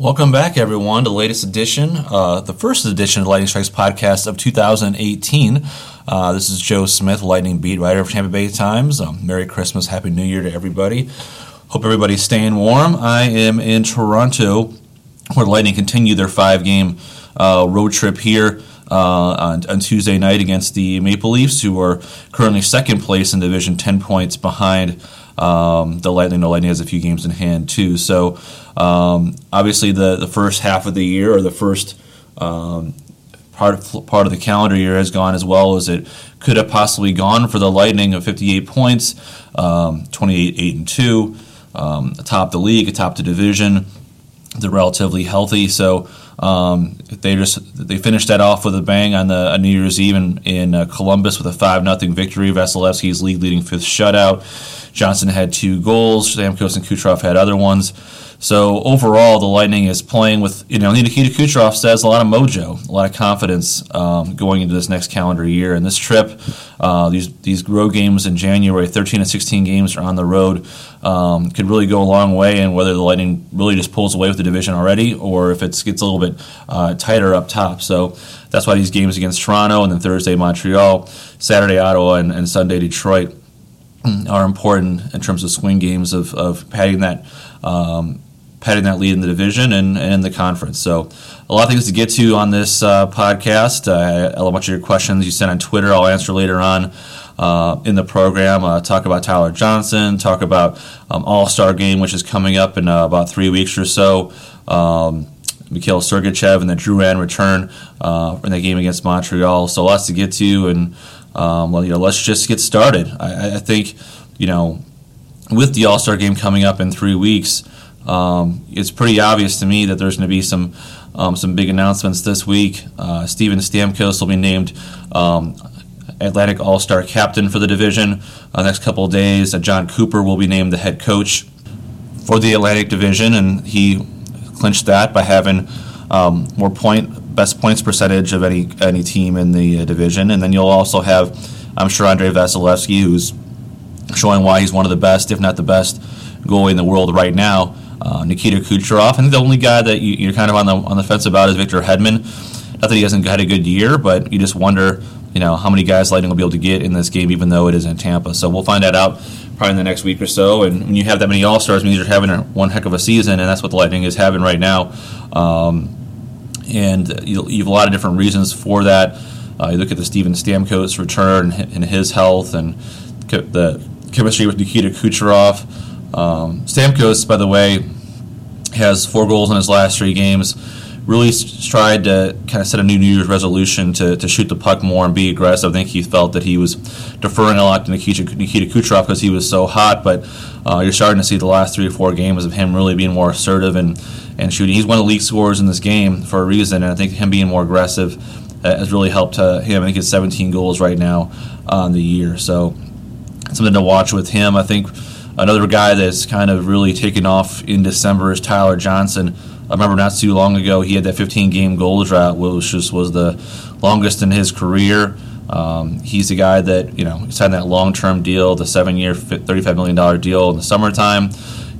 Welcome back, everyone, to the latest edition, uh, the first edition of the Lightning Strikes podcast of 2018. Uh, this is Joe Smith, Lightning beat writer of Tampa Bay Times. Um, Merry Christmas, Happy New Year to everybody. Hope everybody's staying warm. I am in Toronto, where Lightning continue their five-game uh, road trip here. Uh, on, on, Tuesday night against the Maple Leafs, who are currently second place in division, 10 points behind um, the Lightning. The Lightning has a few games in hand, too. So um, obviously, the, the first half of the year or the first um, part of, part of the calendar year has gone as well as it could have possibly gone for the Lightning of 58 points, um, 28 8 and 2, um, atop the league, atop the division. They're relatively healthy, so um, they just they finished that off with a bang on the on New Year's Eve in, in uh, Columbus with a five 0 victory. Vasilevskiy's league leading fifth shutout. Johnson had two goals. Stamkos and Kucherov had other ones. So overall, the Lightning is playing with you know Nikita Kucherov says a lot of mojo, a lot of confidence um, going into this next calendar year. And this trip, uh, these these road games in January, 13 and 16 games are on the road, um, could really go a long way. And whether the Lightning really just pulls away with the division already, or if it gets a little bit uh, tighter up top. So that's why these games against Toronto and then Thursday Montreal, Saturday Ottawa, and, and Sunday Detroit are important in terms of swing games of, of padding that um, padding that lead in the division and, and in the conference. So, a lot of things to get to on this uh, podcast. Uh, a bunch of your questions you sent on Twitter, I'll answer later on uh, in the program. Uh, talk about Tyler Johnson, talk about um, All Star Game, which is coming up in uh, about three weeks or so. Um, Mikhail Sergachev and the Drew Drouin return uh, in that game against Montreal. So, lots to get to, and um, well, you know, let's just get started. I, I think, you know, with the All Star Game coming up in three weeks um, it's pretty obvious to me that there's going to be some um, some big announcements this week. Uh, Steven Stamkos will be named um, Atlantic All Star captain for the division. Uh, next couple of days, uh, Jon Cooper will be named the head coach for the Atlantic Division, and he clinched that by having um, more point best points percentage of any any team in the uh, division. And then you'll also have, I'm sure, Andrei Vasilevskiy, who's showing why he's one of the best, if not the best, goalie in the world right now uh, Nikita Kucherov. I think the only guy that you, are kind of on the on the fence about is Victor Hedman. Not that he hasn't had a good year, but you just wonder, you know, how many guys Lightning will be able to get in this game, even though it is in Tampa. So we'll find that out probably in the next week or so. And when you have that many All Stars, means you're having one heck of a season, and that's what the Lightning is having right now. Um, and you, you, have a lot of different reasons for that. Uh, you look at the Steven Stamkos return and his health, and the chemistry with Nikita Kucherov. Um, Stamkos, by the way, has four goals in his last three games. Really tried to kind of set a new New Year's resolution to, to shoot the puck more and be aggressive. I think he felt that he was deferring a lot to Nikita, Nikita Kucherov because he was so hot, but uh, you're starting to see the last three or four games of him really being more assertive and, and shooting. He's one of the league scorers in this game for a reason, and I think him being more aggressive uh, has really helped uh, him. I think he's 17 goals right now on the year, so something to watch with him. I think Another guy that's kind of really taken off in December is Tyler Johnson. I remember not too long ago he had that 15 game goal drought, which just was the longest in his career. Um, he's a guy that you know signed that long term deal, the seven year, $35 million deal in the summertime.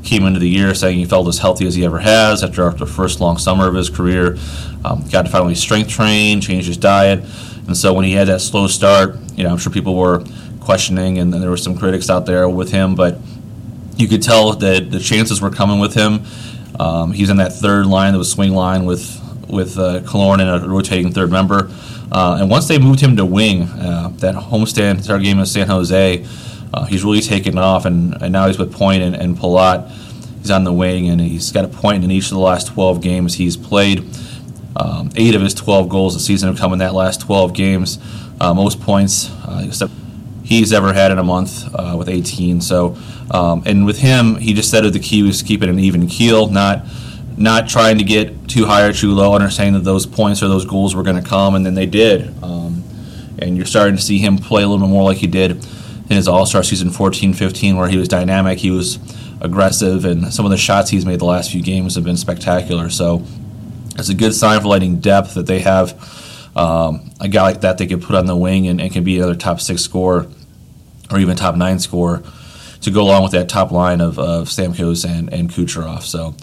Came into the year saying he felt as healthy as he ever has after the first long summer of his career. Um, got to finally strength train, change his diet, and so when he had that slow start, you know I'm sure people were questioning, and there were some critics out there with him, but you could tell that the chances were coming with him. Um, he's in that third line, that was swing line with with uh, and a rotating third member. Uh, and once they moved him to wing, uh, that homestand start game in San Jose, uh, he's really taken off. And, and now he's with Point and, and Palat. He's on the wing, and he's got a point in each of the last 12 games he's played. Um, eight of his 12 goals this season have come in that last 12 games. Uh, most points, uh, except he's ever had in a month uh, with 18. So, um, and with him, he just said that the key was keeping an even keel, not not trying to get too high or too low, understanding that those points or those goals were going to come, and then they did. Um, and you're starting to see him play a little bit more like he did in his All Star season 14 15, where he was dynamic, he was aggressive, and some of the shots he's made the last few games have been spectacular. So, it's a good sign for Lightning depth that they have um, a guy like that they could put on the wing and, and can be another top six scorer or even top nine score to go along with that top line of, of Stamkos and, and Kucherov. So,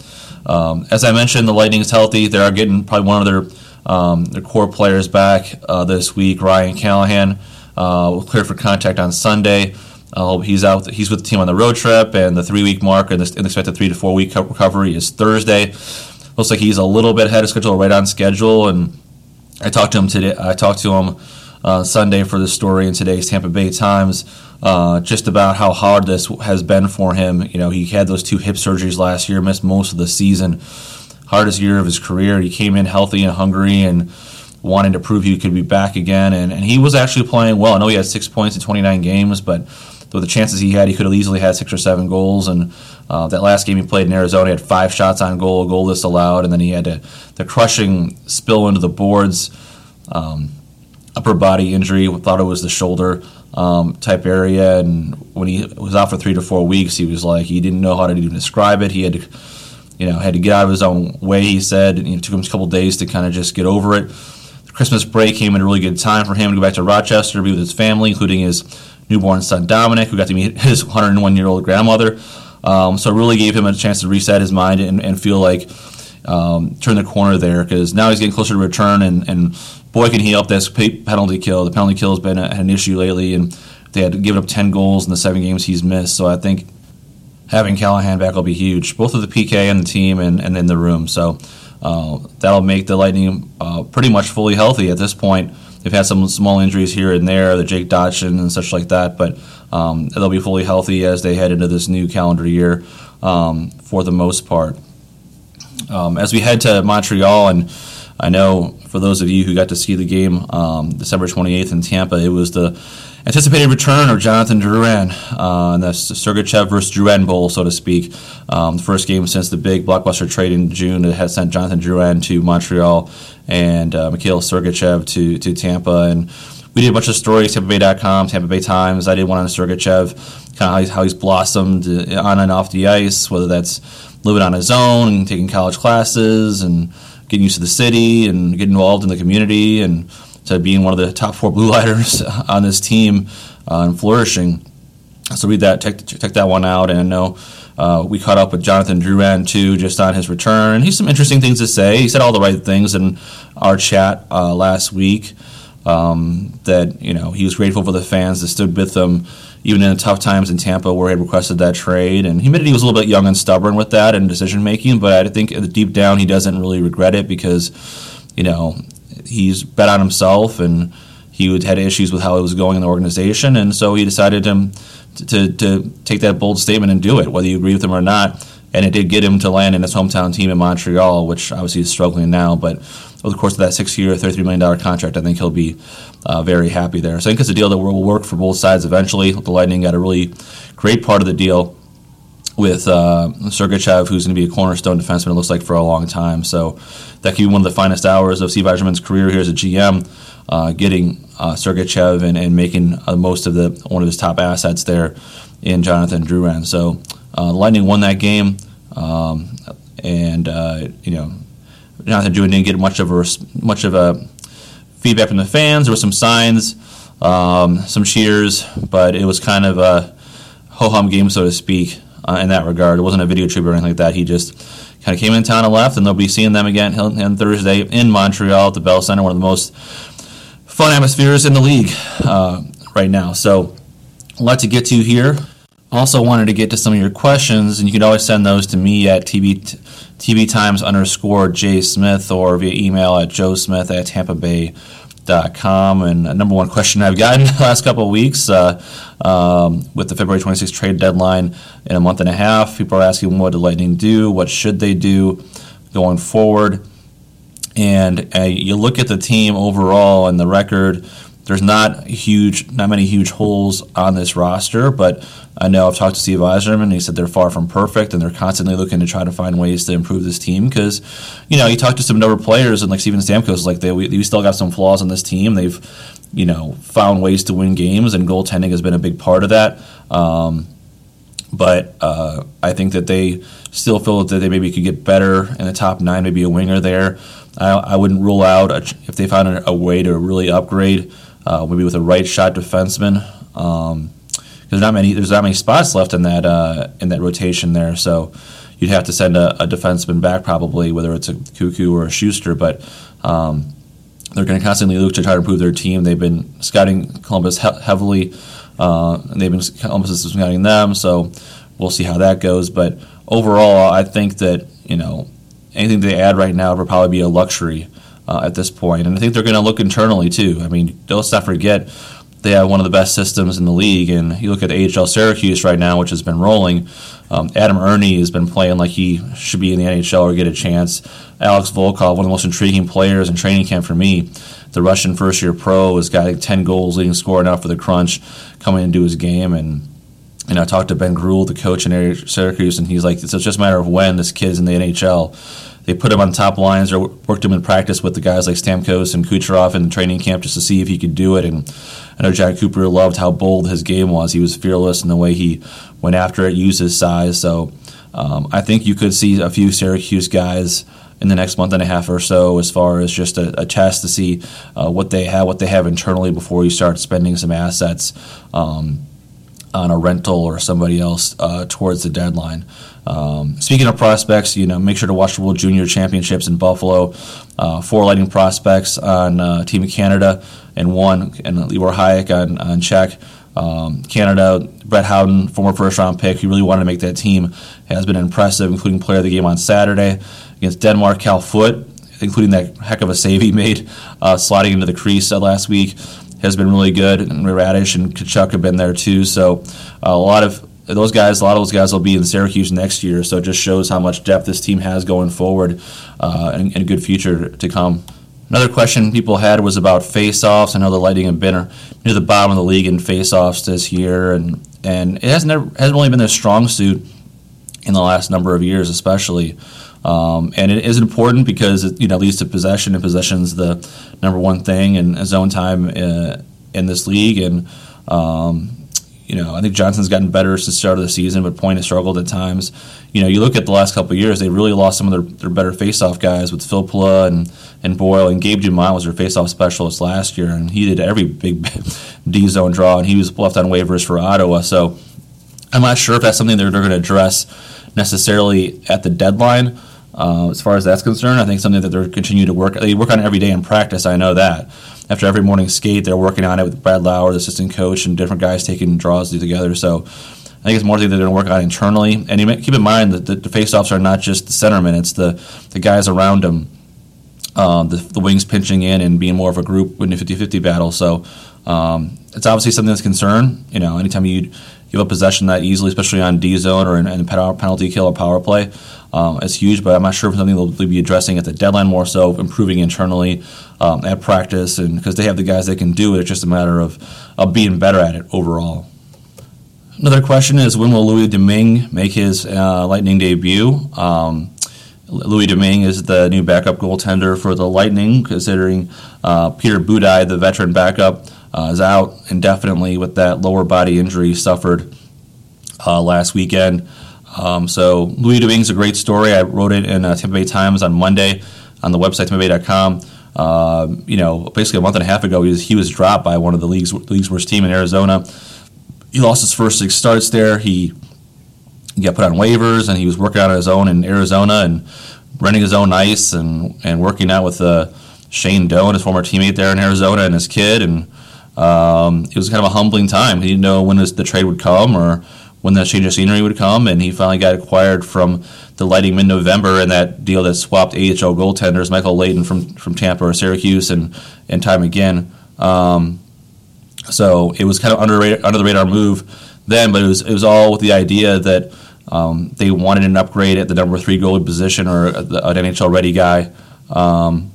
um, as I mentioned, the Lightning is healthy. They are getting probably one of their um, their core players back uh, this week. Ryan Callahan uh, will clear for contact on Sunday. Uh, he's out. He's with the team on the road trip, and the three week mark and the expected three to four week recovery is Thursday. Looks like he's a little bit ahead of schedule, right on schedule. And I talked to him today. I talked to him uh, Sunday for the story in today's Tampa Bay Times, uh, just about how hard this has been for him. You know, he had those two hip surgeries last year, missed most of the season, hardest year of his career. He came in healthy and hungry and wanting to prove he could be back again, and, and he was actually playing well. I know he had six points in 29 games, but with the chances he had, he could have easily had six or seven goals. And uh, that last game he played in Arizona, he had five shots on goal, a goal disallowed, and then he had to, the crushing spill into the boards. Um, upper body injury. Thought it was the shoulder um, type area, and when he was out for three to four weeks, he was like he didn't know how to even describe it. He had to, you know, had to get out of his own way. He said know, it took him a couple days to kind of just get over it. The Christmas break came at a really good time for him to go back to Rochester, be with his family, including his newborn son Dominic, who got to meet his 101 year old grandmother. Um, so it really gave him a chance to reset his mind and, and feel like um, turn the corner there because now he's getting closer to return and, and boy, can he help this penalty kill. The penalty kill has been a, an issue lately, and they had given up 10 goals in the seven games he's missed. So I think having Callahan back will be huge, both of the PK and the team and, and in the room. So uh, that'll make the Lightning uh, pretty much fully healthy at this point. They've had some small injuries here and there, the Jake Dotchin and such like that, but um, they'll be fully healthy as they head into this new calendar year um, for the most part. Um, as we head to Montreal and I know for those of you who got to see the game um, December 28th in Tampa, it was the anticipated return of Jonathan Drouin uh, in the Sergachev versus Drouin Bowl, so to speak. Um, the first game since the big blockbuster trade in June that had sent Jonathan Drouin to Montreal and uh, Mikhail Sergachev to, to Tampa. And we did a bunch of stories, TampaBay.com, Tampa Bay Times. I did one on Sergachev, kind of how he's blossomed on and off the ice, whether that's living on his own and taking college classes and – getting used to the city and getting involved in the community and to being one of the top four blue liners on this team uh, and flourishing. So read that, check, check that one out. And I know uh, we caught up with Jonathan Drouin too, just on his return. He's some interesting things to say. He said all the right things in our chat uh, last week. Um, that you know he was grateful for the fans that stood with him even in the tough times in Tampa where he requested that trade. And he admitted he was a little bit young and stubborn with that and decision making, but I think deep down he doesn't really regret it because, you know, he's bet on himself and he would had issues with how it was going in the organization, and so he decided to, to, to take that bold statement and do it, whether you agree with him or not. And it did get him to land in his hometown team in Montreal, which obviously is struggling now, but over the course of that six-year, $33 million contract, I think he'll be uh, very happy there. So I think it's a deal that will work for both sides eventually. The Lightning got a really great part of the deal with uh, Sergachev, who's going to be a cornerstone defenseman, it looks like, for a long time. So that could be one of the finest hours of Steve Yzerman's career here as a GM, uh, getting uh, Sergachev and, and making uh, most of the one of his top assets there in Jonathan Drouin. So uh, Lightning won that game, um, and uh, you know Jonathan Drouin didn't get much of a much of a feedback from the fans. There were some signs, um, some cheers, but it was kind of a ho hum game, so to speak, uh, in that regard. It wasn't a video tribute or anything like that. He just kind of came in town and left, and they'll be seeing them again on Thursday in Montreal at the Bell Center, one of the most fun atmospheres in the league uh, right now. So, a lot to get to here. Also, wanted to get to some of your questions, and you can always send those to me at TB, Times underscore J Smith or via email at Joe Smith at Tampa Bay. Dot com. And a number one question I've gotten the last couple of weeks uh, um, with the February 26th trade deadline in a month and a half, people are asking what did Lightning do? What should they do going forward? And uh, you look at the team overall and the record, there's not huge, not many huge holes on this roster, but I know I've talked to Steve Yzerman, and he said they're far from perfect, and they're constantly looking to try to find ways to improve this team. Because, you know, you talk to some number players, and like Steven Stamkos, like they we, we still got some flaws on this team. They've, you know, found ways to win games, and goaltending has been a big part of that. Um, but uh, I think that they still feel that they maybe could get better in the top nine, maybe a winger there. I, I wouldn't rule out a, if they found a, a way to really upgrade, uh, maybe with a right shot defenseman. Um, there's not many there's not many spots left in that uh, in that rotation there. So you'd have to send a, a defenseman back probably, whether it's a Koekkoek or a Sustr, but. Um, they're going to constantly look to try to improve their team. They've been scouting Columbus he- heavily. Uh, and they've been Columbus is scouting them, so we'll see how that goes. But overall, I think that you know anything they add right now would probably be a luxury uh, at this point. And I think they're going to look internally too. I mean, let's not forget they have one of the best systems in the league. And you look at AHL Syracuse right now, which has been rolling. Um, Adam Erne has been playing like he should be in the NHL or get a chance. Alex Volkov, one of the most intriguing players in training camp for me. The Russian first year pro has got 10 goals, leading scorer now for the Crunch, coming into his game. And you know, I talked to Ben Groulx, the coach in Syracuse, and he's like, it's just a matter of when this kid's in the NHL. They put him on top lines or worked him in practice with the guys like Stamkos and Kucherov in the training camp just to see if he could do it. And I know Jack Cooper loved how bold his game was. He was fearless in the way he went after it, used his size. So um, I think you could see a few Syracuse guys in the next month and a half or so as far as just a, a test to see uh, what they have, what they have internally before you start spending some assets. Um, on a rental or somebody else uh, towards the deadline. Um, speaking of prospects, you know, make sure to watch the World Junior Championships in Buffalo. Uh, four lighting prospects on uh, Team Canada and one and Libor Hajek on, on Czech. Um, Canada, Brett Howden, former first round pick, who really wanted to make that team, has been impressive, including player of the game on Saturday against Denmark. Cal Foote, including that heck of a save he made, uh, sliding into the crease uh, last week has been really good, and Raddysh and Katchouk have been there too. So uh, a lot of those guys, a lot of those guys will be in Syracuse next year. So it just shows how much depth this team has going forward, uh, and, and, a good future to come. Another question people had was about face-offs. I know the Lightning have been near the bottom of the league in face-offs this year, and and it hasn't never, hasn't really been their strong suit in the last number of years, especially. Um, and it is important because it you know leads to possession, and possession is the number one thing in zone time uh, in this league. And um, you know, I think Johnson's gotten better since the start of the season, but Point has struggled at times. You know, you look at the last couple years; they really lost some of their, their better faceoff guys with Filppula and and Boyle and Gabe Dumont was their faceoff specialist last year, and he did every big D zone draw, and he was left on waivers for Ottawa. So I'm not sure if that's something they're, they're going to address necessarily at the deadline. Uh, as far as that's concerned, I think something that they're continue to work. They work on every day in practice. I know that. After every morning skate, they're working on it with Brad Lauer, the assistant coach, and different guys taking draws together. So I think it's more thing they're going to work on internally. And you keep in mind that the, the faceoffs are not just the centerman; it's the the guys around them, uh, the, the wings pinching in and being more of a group in a 50-50 battle. So um, it's obviously something that's concern. You know, anytime you give up possession that easily, especially on D zone or in, in penalty kill or power play, um, it's huge. But I'm not sure if something they'll be addressing at the deadline more so, improving internally um, at practice, and because they have the guys that can do it, it's just a matter of, of being better at it overall. Another question is when will Louis Domingue make his uh, Lightning debut? Um, Louis Domingue is the new backup goaltender for the Lightning, considering uh, Peter Budaj, the veteran backup, uh, is out indefinitely with that lower body injury suffered uh, last weekend. Um, so Louis Domingue is a great story. I wrote it in uh, Tampa Bay Times on Monday on the website tampabay.com. Uh, you know, basically a month and a half ago, he was, he was dropped by one of the league's, league's worst team in Arizona. He lost his first six starts there. He, he got put on waivers, and he was working out on his own in Arizona and running his own ice and, and working out with uh, Shane Doan, his former teammate there in Arizona, and his kid. And um, it was kind of a humbling time. He didn't know when this, the trade would come or when that change of scenery would come, and he finally got acquired from the Lightning mid November in that deal that swapped AHL goaltenders Michael Leighton from, from Tampa or Syracuse and, and Tye McGinn. Um, so it was kind of under, under the radar move then, but it was, it was all with the idea that um, they wanted an upgrade at the number three goalie position or an NHL ready guy. Um,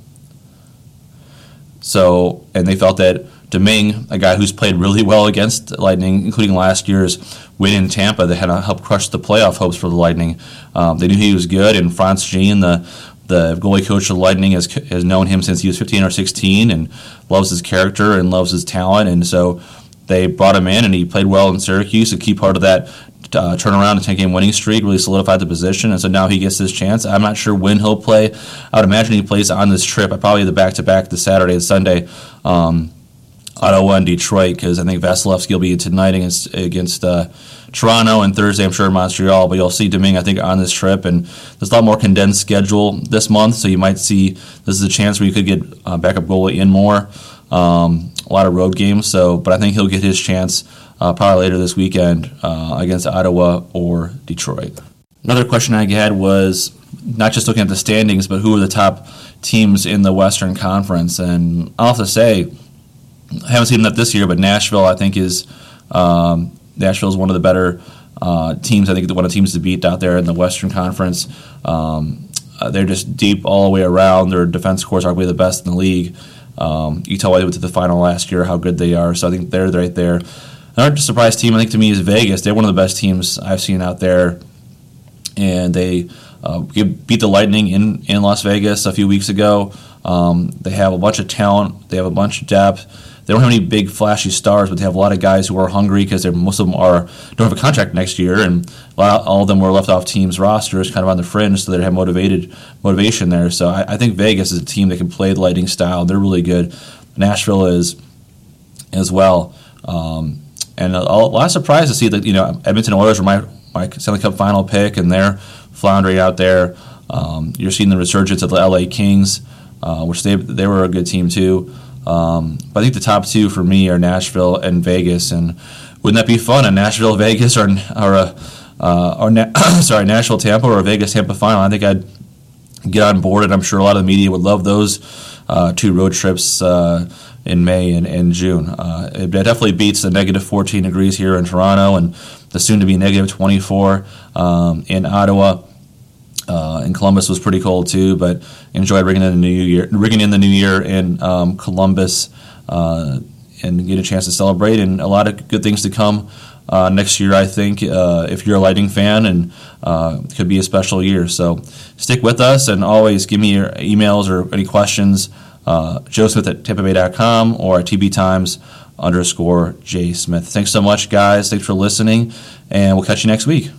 so, and they felt that Domingue, a guy who's played really well against Lightning, including last year's win in Tampa that had helped crush the playoff hopes for the Lightning. Um, they knew he was good, and Frantz Jean, the the goalie coach of the Lightning, has, has known him since he was 15 or 16 and loves his character and loves his talent. And so they brought him in, and he played well in Syracuse, a key part of that uh, turnaround and 10 game winning streak, really solidified the position. And so now he gets his chance. I'm not sure when he'll play. I would imagine he plays on this trip, I probably the back to back, the Saturday and Sunday. Um, Ottawa and Detroit because I think Vasilevskiy will be tonight against against uh, Toronto and Thursday I'm sure Montreal. But you'll see Domingue I think on this trip and there's a lot more condensed schedule this month, so you might see this is a chance where you could get uh, backup goalie in more. Um, a lot of road games, so but I think he'll get his chance uh, probably later this weekend uh, against Ottawa or Detroit. Another question I had was not just looking at the standings, but who are the top teams in the Western Conference, and I'll have to say I haven't seen that this year, but Nashville I think is um, Nashville is one of the better uh, teams. I think one of the teams to beat out there in the Western Conference. Um, uh, they're just deep all the way around. Their defense corps are probably the best in the league. Um, you tell why they went to the final last year how good they are. So I think they're right there. Another surprise team I think to me is Vegas. They're one of the best teams I've seen out there, and they uh, beat the Lightning in in Las Vegas a few weeks ago. Um, they have a bunch of talent. They have a bunch of depth they don't have any big flashy stars, but they have a lot of guys who are hungry because most of them are don't have a contract next year, and all of them were left off teams' rosters, kind of on the fringe, so they have motivated motivation there. So I, I think Vegas is a team that can play the Lightning style. They're really good. Nashville is as well, um, and a, a, lot of surprise to see that you know Edmonton Oilers were my my Stanley Cup final pick, and they're floundering out there. Um, you're seeing the resurgence of the LA Kings, uh, which they they were a good team too. Um, but I think the top two for me are Nashville and Vegas. And wouldn't that be fun? A Nashville Vegas or or a uh, or Na- sorry Nashville Tampa or a Vegas Tampa final? I think I'd get on board, and I'm sure a lot of the media would love those uh, two road trips. Uh, in May and, and June. Uh, it definitely beats the negative 14 degrees here in Toronto and the soon to be negative 24 um, in Ottawa. Uh, and Columbus was pretty cold too, but enjoyed rigging in the new year, ringing in the new year in um, Columbus, uh, and get a chance to celebrate, and a lot of good things to come uh, next year. I think uh, if you're a Lightning fan, and uh, could be a special year. So stick with us, and always give me your emails or any questions. Uh, Joe Smith at TampaBay.com or at TB Times underscore J Smith. Thanks so much, guys. Thanks for listening, and we'll catch you next week.